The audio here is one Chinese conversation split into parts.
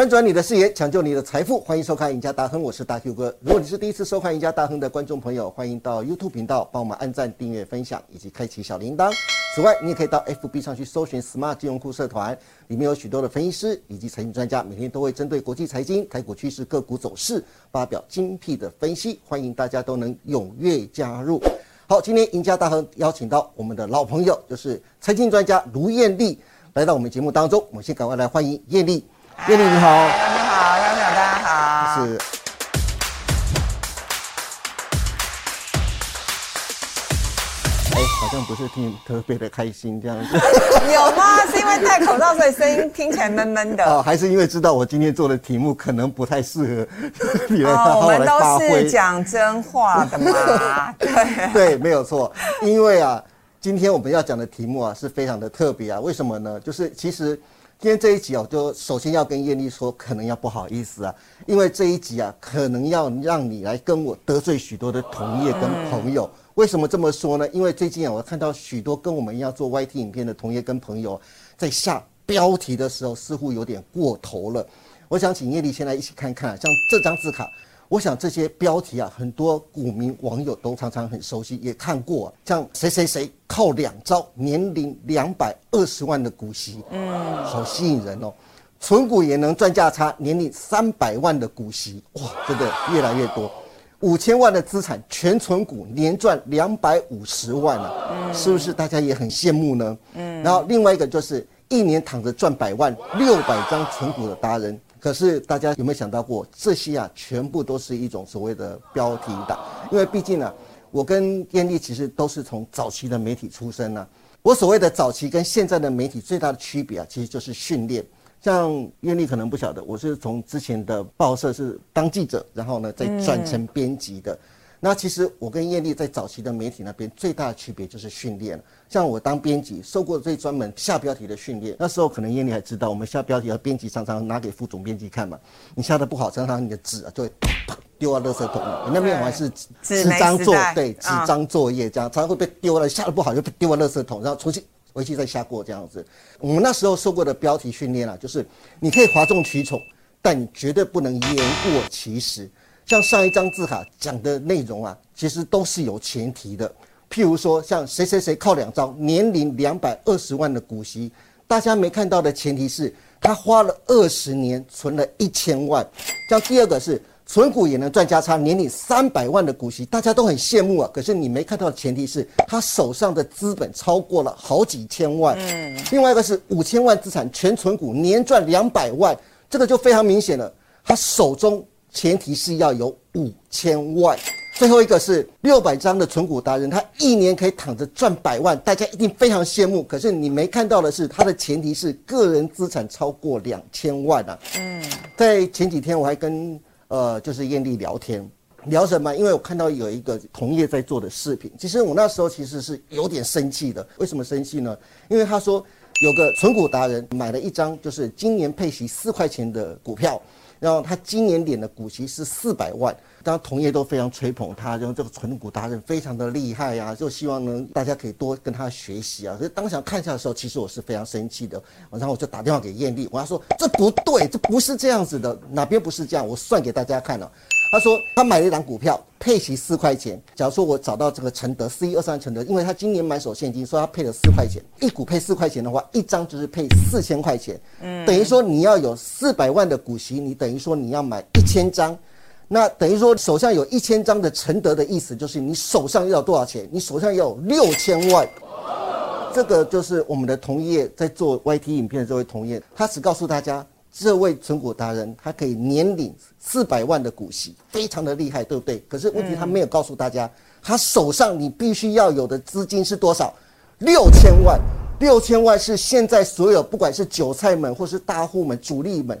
翻转你的视野，抢救你的财富，欢迎收看《赢家大亨》，我是大 Q 哥。如果你是第一次收看《赢家大亨》的观众朋友，欢迎到 YouTube 频道帮我们按赞、订阅、分享以及开启小铃铛。此外，你也可以到 FB 上去搜寻 Smart 金融库社团，里面有许多的分析师以及财经专家，每天都会针对国际财经、台股趋势、个股走势发表精辟的分析，欢迎大家都能踊跃加入。好，今天赢家大亨邀请到我们的老朋友，就是财经专家卢艳丽来到我们节目当中。我们先赶快来欢迎艳丽。艳丽你好，你好，观众大家好。是。哎，好像不是听特别的开心这样子。有吗？是因为戴口罩，所以声音听起来闷闷的。哦，还是因为知道我今天做的题目可能不太适合 你来哦，我们都。是讲真话的嘛。对 对，没有错。因为啊，今天我们要讲的题目啊是非常的特别啊。为什么呢？就是其实今天这一集哦，就首先要跟艳丽说，可能要不好意思啊，因为这一集啊，可能要让你来跟我得罪许多的同业跟朋友。为什么这么说呢？因为最近啊，我看到许多跟我们一样做 YT 影片的同业跟朋友，在下标题的时候似乎有点过头了。我想请叶丽先来一起看看，像这张字卡，我想这些标题啊，很多股民网友都常常很熟悉，也看过、啊。像谁谁谁靠两招，年龄两百二十万的股息，嗯，好吸引人哦。存股也能赚价差，年领三百万的股息，哇，真的越来越多。五千万的资产全存股，年赚两百五十万了、啊，是不是大家也很羡慕呢？嗯，然后另外一个就是一年躺着赚百万，六百张存股的达人。可是大家有没有想到过，这些啊，全部都是一种所谓的标题党？因为毕竟呢、啊，我跟艳丽其实都是从早期的媒体出身呢、啊。我所谓的早期跟现在的媒体最大的区别啊，其实就是训练。像艳丽可能不晓得，我是从之前的报社是当记者，然后呢再转成编辑的。那其实我跟艳丽在早期的媒体那边最大的区别就是训练。像我当编辑受过最专门下标题的训练，那时候可能艳丽还知道，我们下标题要编辑常常拿给副总编辑看嘛。你下的不好，常常你的纸啊就会啪丢到垃圾桶。你那边好像是纸张作对纸张作业这样，常常会被丢了，下的不好就被丢到垃圾桶，然后重新。回去再下过这样子，我们那时候受过的标题训练啊，就是你可以哗众取宠，但你绝对不能言过其实。像上一张字卡讲的内容啊，其实都是有前提的。譬如说，像谁谁谁靠两招，年龄两百二十万的股息，大家没看到的前提是他花了二十年存了一千万。像第二个是。存股也能赚价差，年领三百万的股息，大家都很羡慕啊。可是你没看到的前提是他手上的资本超过了好几千万。嗯，另外一个是五千万资产全存股，年赚两百万，这个就非常明显了。他手中前提是要有五千万。最后一个是六百张的存股达人，他一年可以躺着赚百万，大家一定非常羡慕。可是你没看到的是，他的前提是个人资产超过两千万啊。嗯，在前几天我还跟。呃，就是艳丽聊天，聊什么？因为我看到有一个同业在做的视频，其实我那时候其实是有点生气的。为什么生气呢？因为他说有个存股达人买了一张就是今年配息四块钱的股票，然后他今年领的股息是四百万，当然同业都非常吹捧他，然后这个存股达人非常的厉害、啊，就希望能大家可以多跟他学习啊。所以当想看下的时候，其实我是非常生气的，然后我就打电话给艳丽，我要说这不对，这不是这样子的，哪边不是这样？我算给大家看了、他说他买了一档股票，配息四块钱。假如说我找到这个承德四一二三承德，因为他今年买手现金，说他配了四块钱，一股配四块钱的话，一张就是配四千块钱。嗯，等于说你要有四百万的股息，你等于说你要买一千张。那等于说手上有一千张的承德的意思，就是你手上要多少钱？你手上要有六千万。这个就是我们的同业在做 YT 影片的这位同业，他只告诉大家。这位存股达人，他可以年领四百万的股息，非常的厉害，对不对？可是问题他没有告诉大家，他手上你必须要有的资金是多少？六千万，六千万是现在所有不管是韭菜们或是大户们、主力们，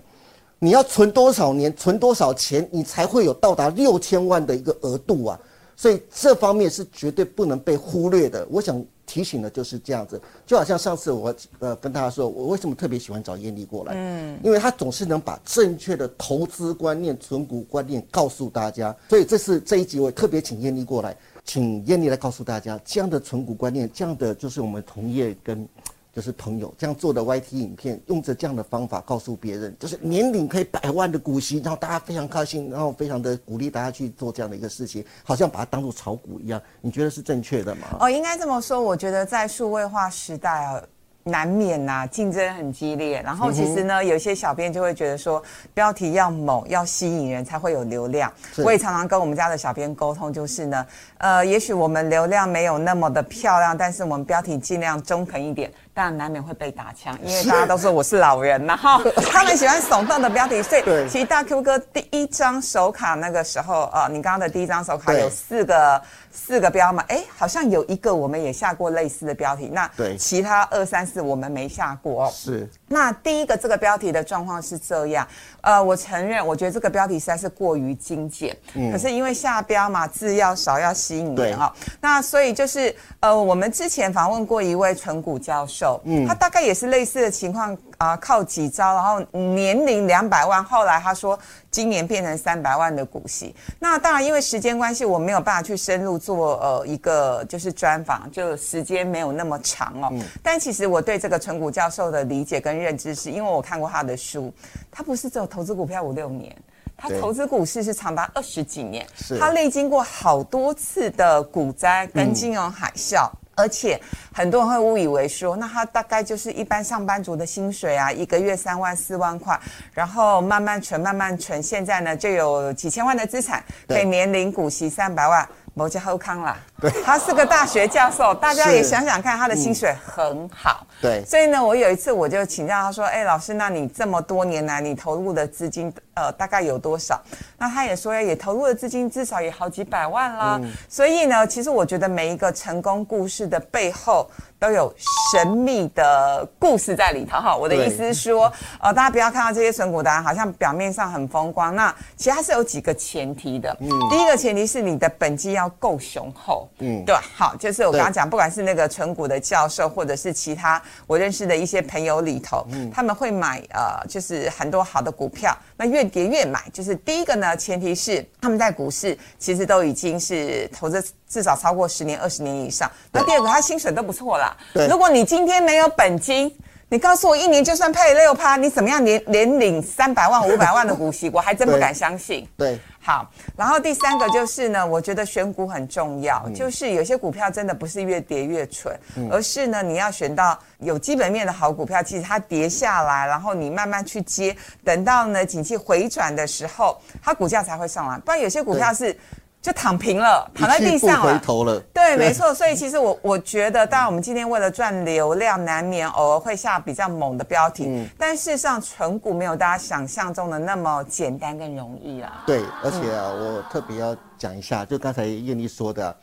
你要存多少年、存多少钱，你才会有到达六千万的一个额度啊？所以这方面是绝对不能被忽略的。我想。提醒的就是这样子，就好像上次我呃跟大家说，我为什么特别喜欢找艳丽过来，嗯，因为他总是能把正确的投资观念、存股观念告诉大家，所以这次这一集我特别请艳丽过来，请艳丽来告诉大家这样的存股观念，这样的就是我们同业跟就是朋友这样做的 YT 影片，用着这样的方法告诉别人，就是年领可以百万的股息，然后大家非常开心，然后非常的鼓励大家去做这样的一个事情，好像把它当做炒股一样，你觉得是正确的吗？哦，应该这么说，我觉得在数位化时代啊。难免呐，竞争很激烈。然后其实呢，有些小编就会觉得说，标题要猛，要吸引人才会有流量。我也常常跟我们家的小编沟通，就是呢，呃，也许我们流量没有那么的漂亮，但是我们标题尽量中肯一点。但难免会被打枪，因为大家都说我是老人嘛哈，他们喜欢耸动的标题。所以其实大 Q 哥第一张手卡那个时候，呃，你刚刚的第一张手卡有四个四个标嘛？哎，好像有一个我们也下过类似的标题，那其他二三四我们没下过哦。是。那第一个这个标题的状况是这样，呃，我承认，我觉得这个标题实在是过于精简。嗯。可是因为下标嘛，字要少，要吸引人哦。那所以就是，呃，我们之前访问过一位纯股教授，嗯，他大概也是类似的情况啊，靠几招，然后年龄两百万，后来他说。今年变成三百万的股息，那当然因为时间关系，我没有办法去深入做呃一个就是专访，就时间没有那么长哦。但其实我对这个陈谷教授的理解跟认知是，因为我看过他的书，他不是只有投资股票五六年，他投资股市是长达二十几年，他历经过好多次的股灾跟金融海啸。而且很多人会误以为说，那他大概就是一般上班族的薪水啊，一个月三万四万块，然后慢慢存，慢慢存，现在呢就有几千万的资产，可以年领股息三百万。某家后康啦，对，他是个大学教授，大家也想想看，他的薪水很好，对，所以呢，我有一次我就请教他说，哎，老师，那你这么多年来你投入的资金，呃，大概有多少？那他也说，也投入的资金至少也好几百万啦。所以呢，其实我觉得每一个成功故事的背后。都有神秘的故事在里头哈。我的意思是说，呃，大家不要看到这些纯股人好像表面上很风光，那其实它是有几个前提的。嗯，第一个前提是你的本金要够雄厚。嗯，对，好，就是我刚刚讲，不管是那个纯股的教授，或者是其他我认识的一些朋友里头，他们会买呃，就是很多好的股票，那越跌越买。就是第一个呢，前提是他们在股市其实都已经是投资。至少超过十年、二十年以上。那第二个，他薪水都不错啦。如果你今天没有本金，你告诉我一年就算配六趴，你怎么样连连领三百万、五百万的股息？我还真不敢相信。对，好。然后第三个就是呢，我觉得选股很重要，就是有些股票真的不是越跌越蠢，而是呢，你要选到有基本面的好股票，其实它跌下来，然后你慢慢去接，等到呢景气回转的时候，它股价才会上来。不然有些股票是。就躺平了，躺在地上了。回头了。对，没错。所以其实我我觉得，当然我们今天为了赚流量，难免偶尔会下比较猛的标题。嗯。但事实上，纯股没有大家想象中的那么简单跟容易啊。对，而且啊，我特别要讲一下，就刚才艳丽说的，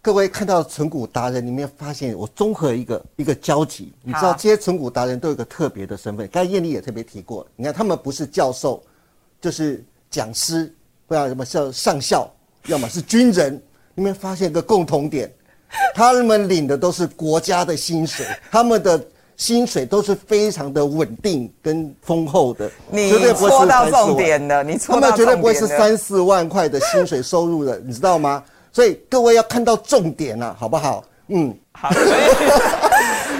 各位看到纯股达人，你们发现我综合一个一个交集，你知道这些纯股达人都有个特别的身份。刚才艳丽也特别提过，你看他们不是教授，就是讲师，不要什么叫上校。要么是军人，你们发现一个共同点，他们领的都是国家的薪水，他们的薪水都是非常的稳定跟丰厚的，你戳到重点了，你戳到重点他们绝对不会是三四万块的薪水收入的，你知道吗？所以各位要看到重点了，好不好？嗯，好。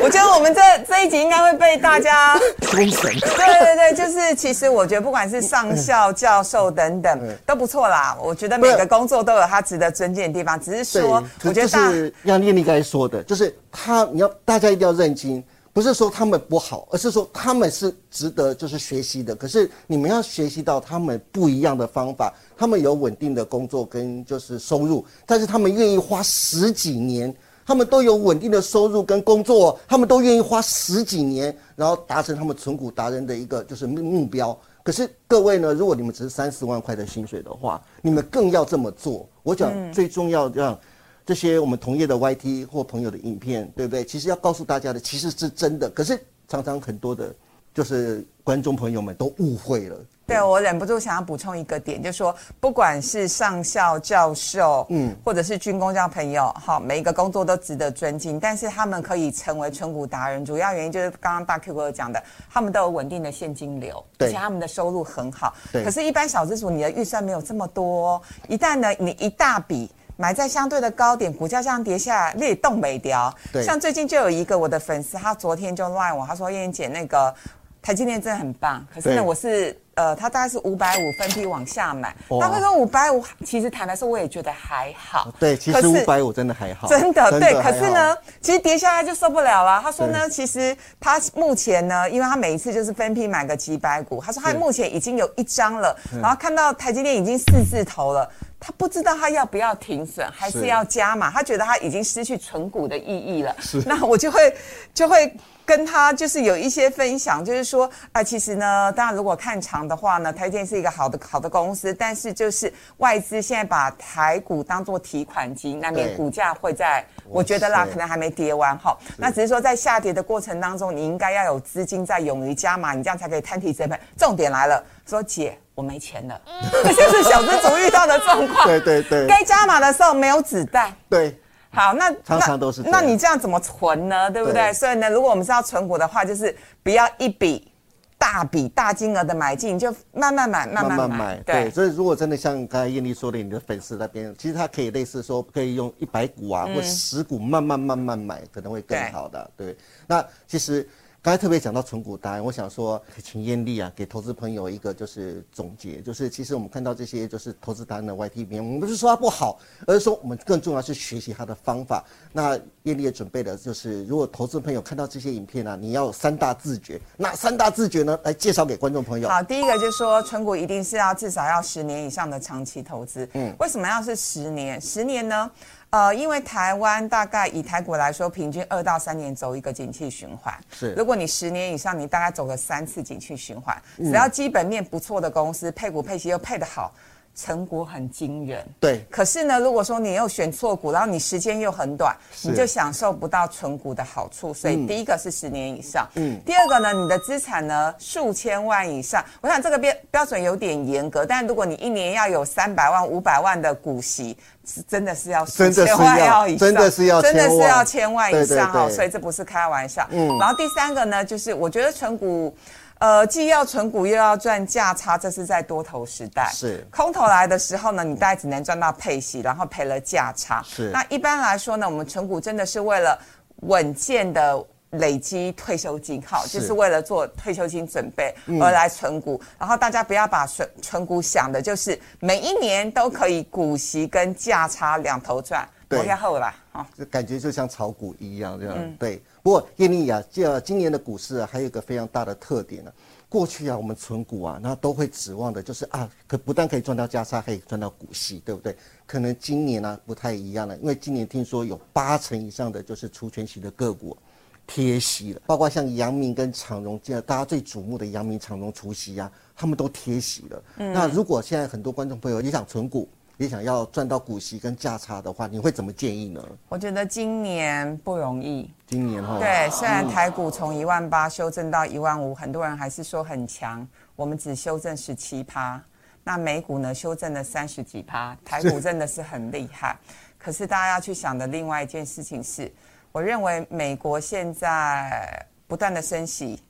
我觉得我们这这一集应该会被大家 封神。对对对，就是其实我觉得不管是上校、教授等等都不错啦。我觉得每个工作都有他值得尊敬的地方，只是说，我觉得是像念丽刚才说的，就是他你要大家一定要认清，不是说他们不好，而是说他们是值得就是学习的。可是你们要学习到他们不一样的方法，他们有稳定的工作跟就是收入，但是他们愿意花十几年。他们都有稳定的收入跟工作，他们都愿意花十几年，然后达成他们存股达人的一个就是目目标。可是各位呢，如果你们只是三四万块的薪水的话，你们更要这么做。我讲最重要让这些我们同业的 YT 或朋友的影片，对不对？其实要告诉大家的其实是真的，可是常常很多的，就是观众朋友们都误会了。对，我忍不住想要补充一个点，就是说，不管是上校、教授，嗯，或者是军工教朋友，好，每一个工作都值得尊敬。但是他们可以成为纯股达人，主要原因就是刚刚大 Q 哥讲的，他们都有稳定的现金流，而且他们的收入很好。可是，一般小资主，你的预算没有这么多，一旦呢，你一大笔。买在相对的高点，股价这样跌下来，你也动没掉。对像最近就有一个我的粉丝，他昨天就赖我，他说燕姐那个台积电真的很棒，可是呢，我是呃，他大概是五百五分批往下买，哇他会说五百五，其实坦白说我也觉得还好。对，其实五百五真的还好，真的对，可是呢，，其实跌下来就受不了了。他说呢，其实他目前呢，因为他每一次就是分批买个几百股，他说他目前已经有一张了，然后看到台积电已经四字头了。他不知道他要不要停损，还是是要加码？他觉得他已经失去存股的意义了。是那我就会就会跟他就是有一些分享，就是说啊、其实呢，当然如果看长的话呢，台积电是一个好的好的公司，但是就是外资现在把台股当做提款机，那边对股价会在，我觉得啦，可能还没跌完哈。那只是说在下跌的过程当中，你应该要有资金在勇于加码，你这样才可以摊提成本。重点来了，说姐。我没钱了，这就是小资族遇到的状况。对对对该加码的时候没有子弹。对，好，那常常那都是那你这样怎么存呢？对不对？对所以呢，如果我们是要存股的话，就是不要一笔大笔大金额的买进，就慢慢买，慢慢慢买。慢买，对对，所以如果真的像刚才艳丽说的，你的粉丝那边，其实他可以类似说，可以用一百股啊，或十股慢慢慢慢买，可能会更好的。对，那其实刚才特别讲到存股单，我想说，请艳丽啊，给投资朋友一个就是总结，就是其实我们看到这些就是投资单的 YT 里面，我们不是说它不好，而是说我们更重要是学习它的方法。那艳丽也准备了就是，如果投资朋友看到这些影片啊，你要有三大自觉，那三大自觉呢，来介绍给观众朋友。好，第一个就是说，存股一定是要至少要十年以上的长期投资。嗯，为什么要是十年？十年呢？呃，因为台湾大概以台股来说，平均二到三年走一个景气循环。是。如果你十年以上，你大概走了三次景气循环，嗯。只要基本面不错的公司，配股配息又配得好，成果很惊人。对，可是呢，如果说你又选错股，然后你时间又很短，你就享受不到存股的好处。所以嗯第一个是十年以上，嗯第二个呢，你的资产呢数千万以上。我想这个标标准有点严格，但如果你一年要有三百万、五百万的股息，是真的是要数真的是千万要以上，真的是要真的是要千万以上哈，对所以这不是开玩笑。嗯然后第三个呢，就是我觉得存股。呃，既要存股又要赚价差，这是在多头时代。是空头来的时候呢，你大概只能赚到配息，然后赔了价差。是那一般来说呢，我们存股真的是为了稳健的。累积退休金，好，就是为了做退休金准备而来存股。然后大家不要把存存股想的就是每一年都可以股息跟价差两头赚，对我要后啦，哦，就感觉就像炒股一样这样。嗯对，不过叶丽啊，这今年的股市啊，还有一个非常大的特点呢、过去啊，我们存股啊，那都会指望的就是啊，可不但可以赚到加差，还可以赚到股息，对不对？可能今年呢、啊、不太一样了，因为今年听说有八成以上的就是除权息的个股贴息了，包括像阳明跟长荣，这样大家最瞩目的阳明、长荣除息啊，他们都贴息了。那如果现在很多观众朋友也想存股，也想要赚到股息跟价差的话，你会怎么建议呢？我觉得今年不容易。今年哈，对，虽然台股从一万八修正到一万五，很多人还是说很强，我们只修正十七趴。那美股呢，修正了三十几趴，台股真的是很厉害。可是大家要去想的另外一件事情是，我认为美国现在不断的升息，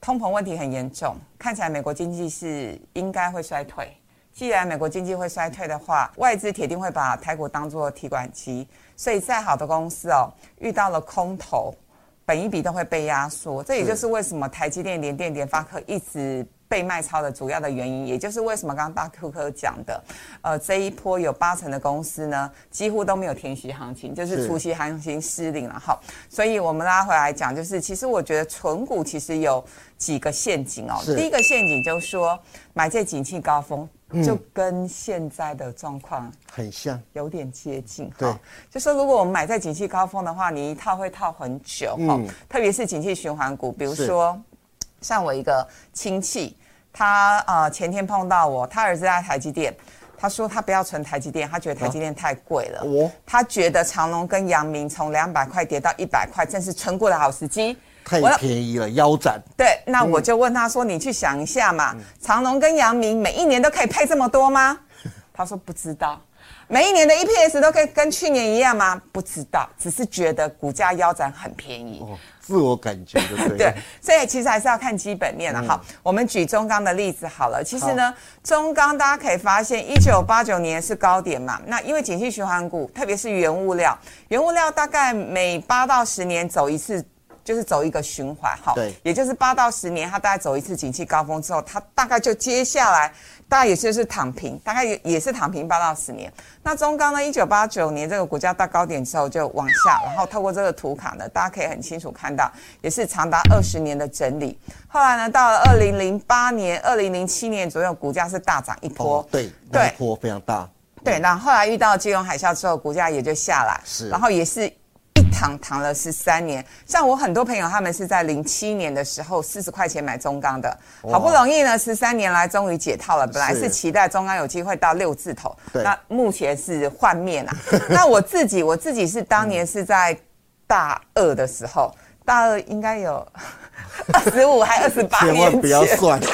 通膨问题很严重，看起来美国经济是应该会衰退。既然美国经济会衰退的话，外资铁定会把台股当做提款机，所以再好的公司哦，遇到了空头，本一笔都会被压缩。这也就是为什么台积电、联电、联发科一直被卖超的主要的原因，也就是为什么刚刚大 Q 哥讲的，呃，这一波有八成的公司呢，几乎都没有填息行情，就是是除息行情失灵了哈。所以我们拉回来讲，就是其实我觉得纯股其实有几个陷阱哦。第一个陷阱就是说，买在景气高峰，就跟现在的状况很像，有点接近对哈。就说如果我们买在景气高峰的话，你一套会套很久哈、嗯特别是景气循环股，比如是说像我一个亲戚，他呃前天碰到我，他儿子在台积电。他说他不要存台积电，他觉得台积电太贵了。哦他觉得长隆跟阳明从两百块跌到一百块，正是存股的好时机。太便宜了，腰斩。对，那嗯我就问他说：“你去想一下嘛，长隆跟阳明每一年都可以配这么多吗？”他说不知道。每一年的 EPS 都可以跟去年一样吗？不知道，只是觉得股价腰斩很便宜。哦，自我感觉对 对，所以其实还是要看基本面的。好，我们举中钢的例子好了。其实呢，中钢大家可以发现，一九八九年是高点嘛。那因为景气循环股，特别是原物料，原物料大概每八到十年走一次。就是走一个循环，哈，对，也就是八到十年，它大概走一次景气高峰之后，它大概就接下来大概也就是躺平，大概也也是躺平八到十年。那中钢呢，一九八九年这个股价到高点之后就往下，然后透过这个图卡呢，大家可以很清楚看到，也是长达二十年的整理。后来呢，到了二零零八年、二零零七年左右，股价是大涨一波，对，对，波非常大。对，那后来遇到金融海啸之后，股价也就下来，是，然后也是。躺躺了十三年，像我很多朋友，他们是在零七年的时候四十块钱买中钢的，好不容易呢，十三年来终于解套了。本来是期待中钢有机会到六字头，那目前是幻灭啊。那我自己，我自己是当年是在大二的时候，大二应该有二 十五还二十八年千万不要算。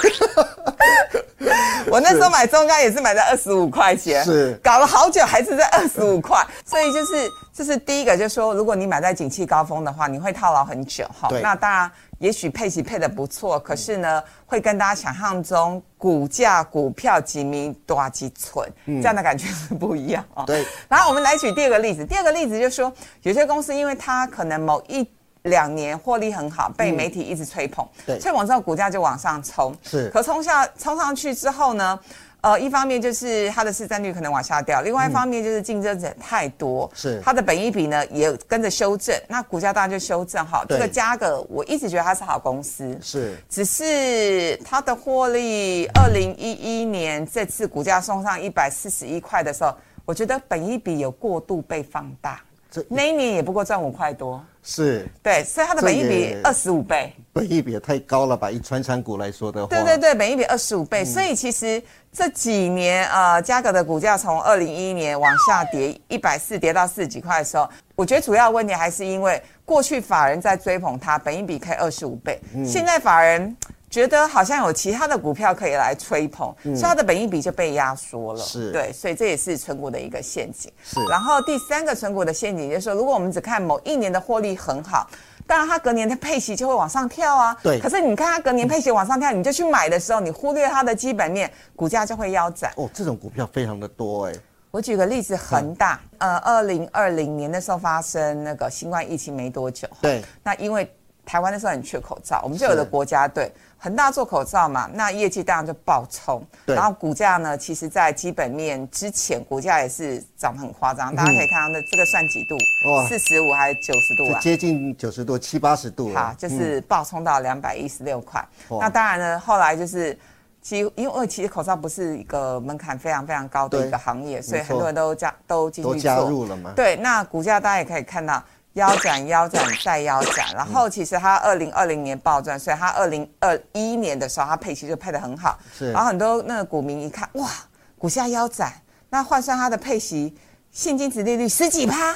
我那时候买中钢也是买在二十五块钱，是搞了好久还是在二十五块，所以就是这是第一个，就是说如果你买在景气高峰的话，你会套牢很久哈。那当然，也许配息配的不错，可是呢，会跟大家想象中股价股票几米多几寸这样的感觉是不一样啊。对。然后我们来举第二个例子，第二个例子就是说，有些公司因为它可能某一两年获利很好，被媒体一直吹捧，对，吹捧之后股价就往上冲，是。可冲下冲上去之后呢，呃，一方面就是它的市占率可能往下掉，另外一方面就是竞争者太多，是。它的本益比呢也跟着修正，那股价当然就修正哈。这个嘉格我一直觉得它是好公司，是。只是它的获利，二零一一年这次股价送上一百四十一块的时候，我觉得本益比有过度被放大。那一年也不过赚五块多，是。对，所以它的本益比二十五倍，本益比也太高了吧？以传产股来说的话，对对对，本益比二十五倍，所以其实这几年呃，嘉格的股价从二零一一年往下跌一百四，跌到四十几块的时候，我觉得主要问题还是因为过去法人在追捧它，本益比可以二十五倍，现在法人。觉得好像有其他的股票可以来吹捧，所以它的本益比就被压缩了。是，对，所以这也是存股的一个陷阱。是。然后第三个存股的陷阱就是说，如果我们只看某一年的获利很好，当然它隔年的配息就会往上跳啊。对。可是你看它隔年配息往上跳，你就去买的时候，你忽略它的基本面，股价就会腰斩。哦，这种股票非常的多哎。我举个例子，恒大，呃，二零二零年的时候发生那个新冠疫情没多久。对。那因为台湾那时候很缺口罩，我们就有的国家队。恒大做口罩嘛，那业绩当然就爆冲，然后股价呢，其实在基本面之前，股价也是涨得很夸张。大家可以看到，那这个算几度？哇，四十五还是九十度啊？接近九十度，七八十度。好，就是爆冲到两百一十六块。那当然呢，后来就是，其因为其实口罩不是一个门槛非常非常高的一个行业，所以很多人都加都进去做。加入了嘛？对，那股价大家也可以看到。腰斩、腰斩再腰斩，然后其实它二零二零年暴赚，所以它二零二一年的时候，它配息就配得很好。是，然后很多那个股民一看，哇，股价腰斩，那换算它的配息，现金值利率十几趴，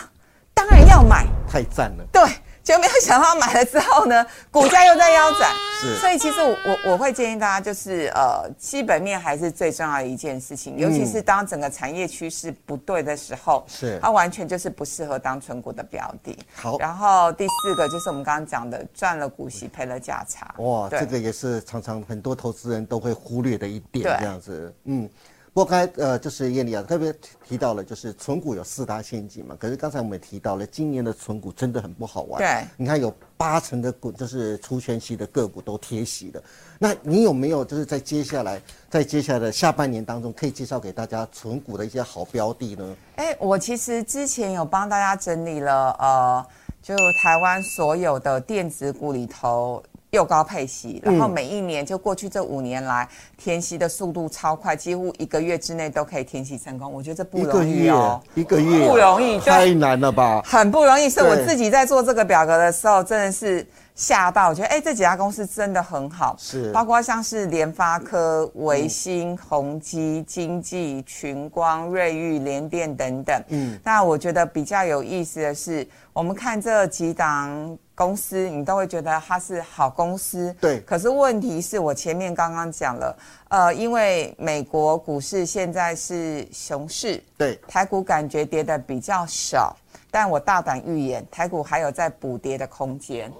当然要买，太赞了。对。就没有想到买了之后呢，股价又在腰斩，是，所以其实我我会建议大家，就是呃，基本面还是最重要的一件事情，尤其是当整个产业趋势不对的时候，是，它完全就是不适合当纯股的标的。好，然后第四个就是我们刚刚讲的，赚了股息赔了价差。哇，这个也是常常很多投资人都会忽略的一点，这样子，嗯。不过刚才呃，就是叶丽啊，特别提到了，就是存股有四大陷阱嘛。可是刚才我们也提到了，今年的存股真的很不好玩。对，你看有八成的股，就是出全息的个股都贴息的。那你有没有就是在接下来，在接下来的下半年当中，可以介绍给大家存股的一些好标的呢？哎，我其实之前有帮大家整理了，呃，就台湾所有的电子股里头。又高配息，然后每一年就过去这五年来填息的速度超快，几乎一个月之内都可以填息成功。我觉得这不容易哦，一个月不容易，太难了吧？很不容易，是我自己在做这个表格的时候，真的是吓到，我觉得哎，这几家公司真的很好，是。包括像是联发科、维新、宏基、经济、群光、瑞昱、联电等等。嗯，那我觉得比较有意思的是，我们看这几档。公司，你都会觉得它是好公司。对。可是问题是我前面刚刚讲了，呃，因为美国股市现在是熊市，对，台股感觉跌的比较少，但我大胆预言，台股还有在补跌的空间。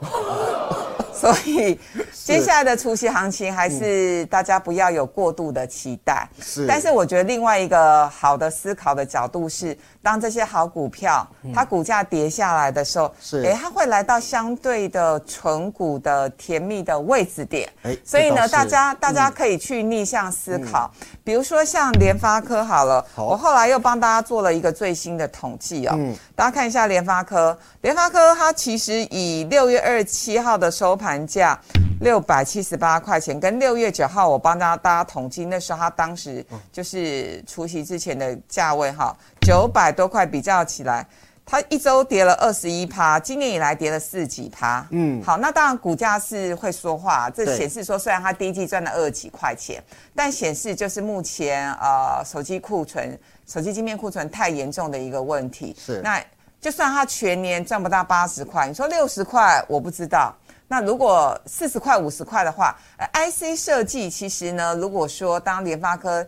所以，接下来的除夕行情还是大家不要有过度的期待。是，但是我觉得另外一个好的思考的角度是，当这些好股票它股价跌下来的时候，是，哎，它会来到相对的纯股的甜蜜的位置点。哎，所以呢，大家大家可以去逆向思考，比如说像联发科好了，我后来又帮大家做了一个最新的统计哦，大家看一下联发科，联发科它其实以六月二十七号的收盘。盘价六百七十八块钱，跟六月九号我帮大家统计，那时候它当时就是除夕之前的价位哈，九百多块比较起来，它一周跌了二十一趴，今年以来跌了四几趴。嗯，好，那当然股价是会说话，这显示说虽然它第一季赚了二几块钱，但显示就是目前呃手机库存、手机晶片库存太严重的一个问题。是，那就算它全年赚不到八十块，你说六十块，我不知道。那如果四十块、五十块的话，IC 设计其实呢，如果说当联发科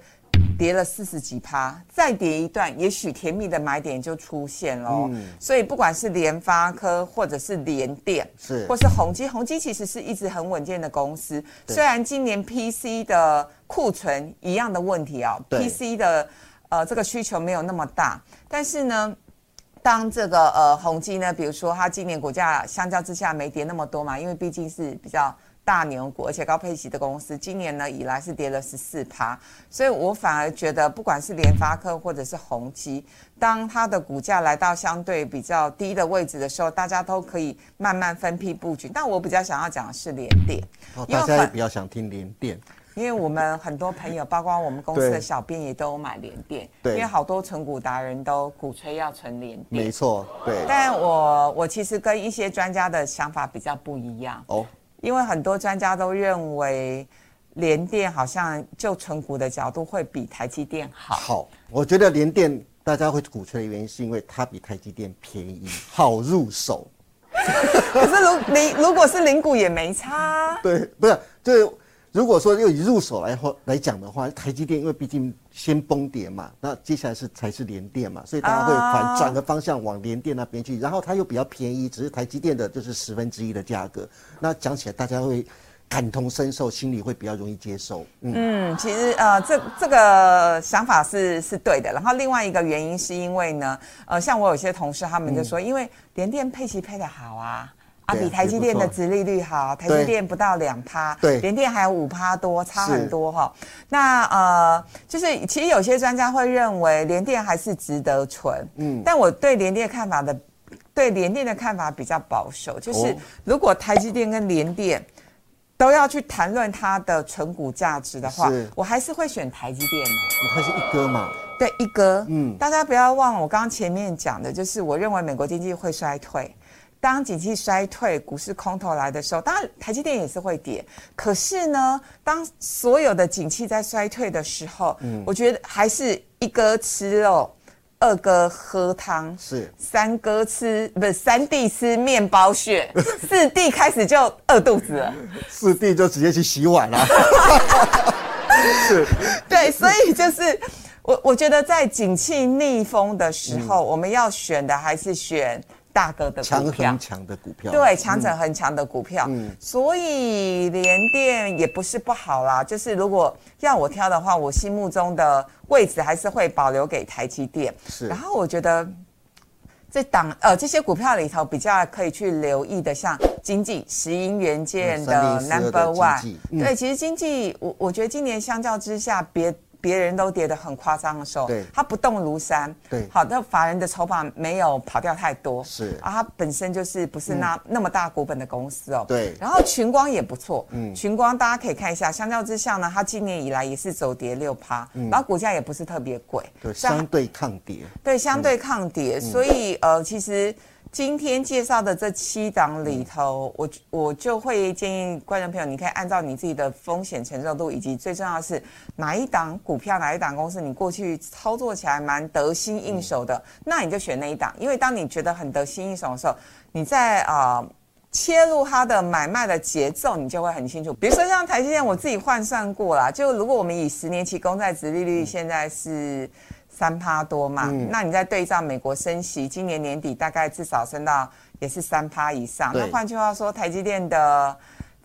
跌了四十几趴，再跌一段，也许甜蜜的买点就出现喽。所以不管是联发科或者是联电，是或是宏基，宏基其实是一直很稳健的公司。虽然今年 PC 的库存一样的问题啊，PC 的呃这个需求没有那么大，但是呢。当这个呃宏基呢，比如说它今年股价相较之下没跌那么多嘛，因为毕竟是比较大牛股，而且高配息的公司，今年呢以来是跌了十四趴，所以我反而觉得不管是联发科或者是宏基，当它的股价来到相对比较低的位置的时候，大家都可以慢慢分批布局。但我比较想要讲的是联电，大家也比较想听联电。因为我们很多朋友，包括我们公司的小编，也都买联电。对。因为好多存股达人都鼓吹要存联电。没错，对。但我我其实跟一些专家的想法比较不一样。哦。因为很多专家都认为联电好像就存股的角度会比台积电好。好，我觉得联电大家会鼓吹的原因是因为它比台积电便宜，好入手。可是如零如果是零股也没差。对，不是，就。如果说又以入手来话来讲的话，台积电因为毕竟先崩跌嘛，那接下来是才是联电嘛，所以大家会反转个方向往联电那边去，然后它又比较便宜，只是台积电的就是十分之一的价格，那讲起来大家会感同身受，心里会比较容易接受。嗯，其实呃这这个想法是是对的，然后另外一个原因是因为呢，呃像我有些同事他们就说，因为联电配息配的好啊。啊，比台积电的殖利率好，台积电不到两趴，对，联电还有五趴多，差很多哈。那呃，就是其实有些专家会认为联电还是值得存，嗯，但我对联电看法的，对联电的看法比较保守，就是如果台积电跟联电都要去谈论它的存股价值的话，我还是会选台积电的。它是一哥嘛？对，一哥。嗯，大家不要忘了我刚刚前面讲的，就是我认为美国经济会衰退。当景气衰退、股市空头来的时候，当然台积电也是会跌。可是呢，当所有的景气在衰退的时候，嗯，我觉得还是一哥吃肉，二哥喝汤，是三哥吃不是三弟吃面包屑，四弟开始就饿肚子了，四弟就直接去洗碗了。是，对，所以就是我我觉得在景气逆风的时候，我们要选的还是选。大哥的强很强的股票，对，强者很强的股票，嗯，所以联电也不是不好啦。就是如果要我挑的话，我心目中的位置还是会保留给台积电。是，然后我觉得这档呃这些股票里头比较可以去留意的，像经济石英元件的 Number One，对，其实经济我我觉得今年相较之下别。别人都跌得很夸张的时候，对，它不动如山，对，好的法人的筹码没有跑掉太多，是。啊，它本身就是不是那那么大股本的公司哦，对，然后群光也不错，嗯，群光大家可以看一下，相较之下呢，它今年以来也是走跌六趴，嗯。然后股价也不是特别贵，对，相对抗跌，对，相对抗跌，所以呃，其实。今天介绍的这七档里头，我我就会建议观众朋友，你可以按照你自己的风险承受度，以及最重要的是哪一档股票、哪一档公司你过去操作起来蛮得心应手的，那你就选那一档。因为当你觉得很得心应手的时候，你在啊切入它的买卖的节奏，你就会很清楚。比如说像台积电，我自己换算过啦，就如果我们以十年期公债值利率现在是三趴多嘛，那你再对照美国升息，今年年底大概至少升到也是三趴以上。那换句话说，台积电的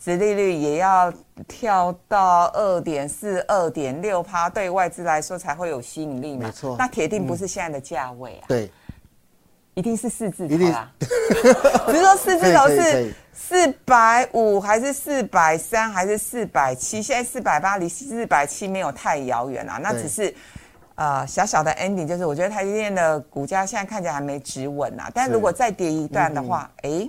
殖利率也要跳到二点四、二点六趴，对外资来说才会有吸引力嘛。没错，那铁定不是现在的价位啊。对。一定是四字头啦，比如说四字头是四百五还是四百三还是四百七？现在四百八离四百七没有太遥远啊，那只是呃小小的 ending，就是我觉得台积电的股价现在看起来还没止稳啊，但如果再跌一段的话，哎，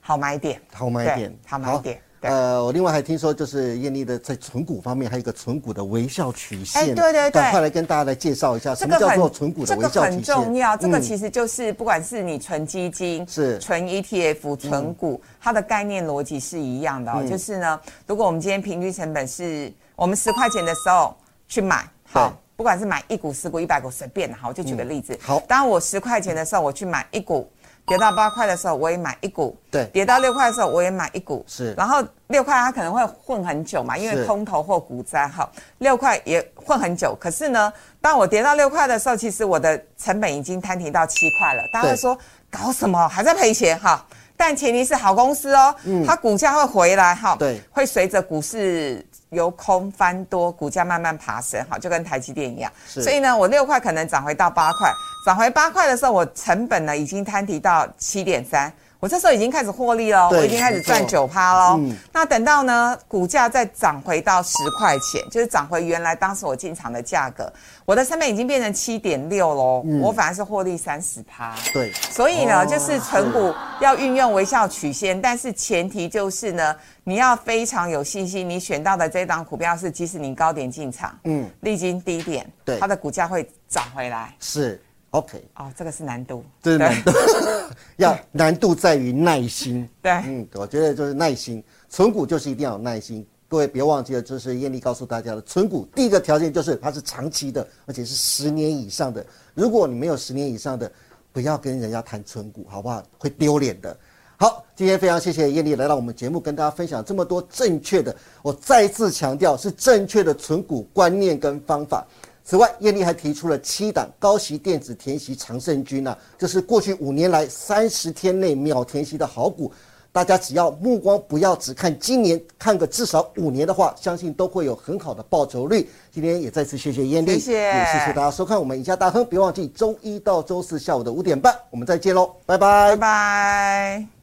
好买点，好买点，好买点。呃，我另外还听说，就是艳丽的在存股方面还有一个存股的微笑曲线，哎，对对对，赶快来跟大家来介绍一下，什么叫做存股的微笑曲线？这个很重要，这个其实就是不管是你存基金、是。存 ETF、存股，它的概念逻辑是一样的，就是呢，如果我们今天平均成本是我们十块钱的时候去买，好，不管是买一股、十股、一百股，随便，哈，我就举个例子，好，当我十块钱的时候我去买一股。跌到八块的时候，我也买一股；对，跌到六块的时候，我也买一股。是，然后六块它可能会混很久嘛，因为空头或股灾哈。六块也混很久，可是呢，当我跌到六块的时候，其实我的成本已经摊平到七块了。大家会说搞什么还在赔钱哈？但前提是好公司哦，它股价会回来哈，对，会随着股市由空翻多，股价慢慢爬升好，就跟台积电一样。所以呢，我六块可能涨回到八块，涨回八块的时候，我成本呢已经摊提到七点三。我这时候已经开始获利了，我已经开始赚九趴喽。那等到呢，股价再涨回到十块钱，就是涨回原来当时我进场的价格，我的成本已经变成七点六喽，我反而是获利三十趴。对，所以呢，就是存股要运用微笑曲线，但是前提就是呢，你要非常有信心，你选到的这档股票是即使你高点进场，嗯，历经低点，对，它的股价会涨回来。是。OK，哦，这个是难度，这是难度，要难度在于耐心。对，嗯，我觉得就是耐心，存股就是一定要有耐心。各位别忘记了，这是艳丽告诉大家的，存股第一个条件就是它是长期的，而且是十年以上的。如果你没有十年以上的，不要跟人家谈存股，好不好？会丢脸的。好，今天非常谢谢艳丽来到我们节目，跟大家分享这么多正确的，我再次强调是正确的存股观念跟方法。此外，艳丽还提出了七档高息电子填息长胜军呢，这是过去五年来三十天内秒填息的好股。大家只要目光不要只看今年，看个至少五年的话，相信都会有很好的报酬率。今天也再次谢谢艳丽，谢谢，也谢谢大家收看我们赢家大亨。别忘记周一到周四下午的五点半，我们再见喽，拜拜，拜拜。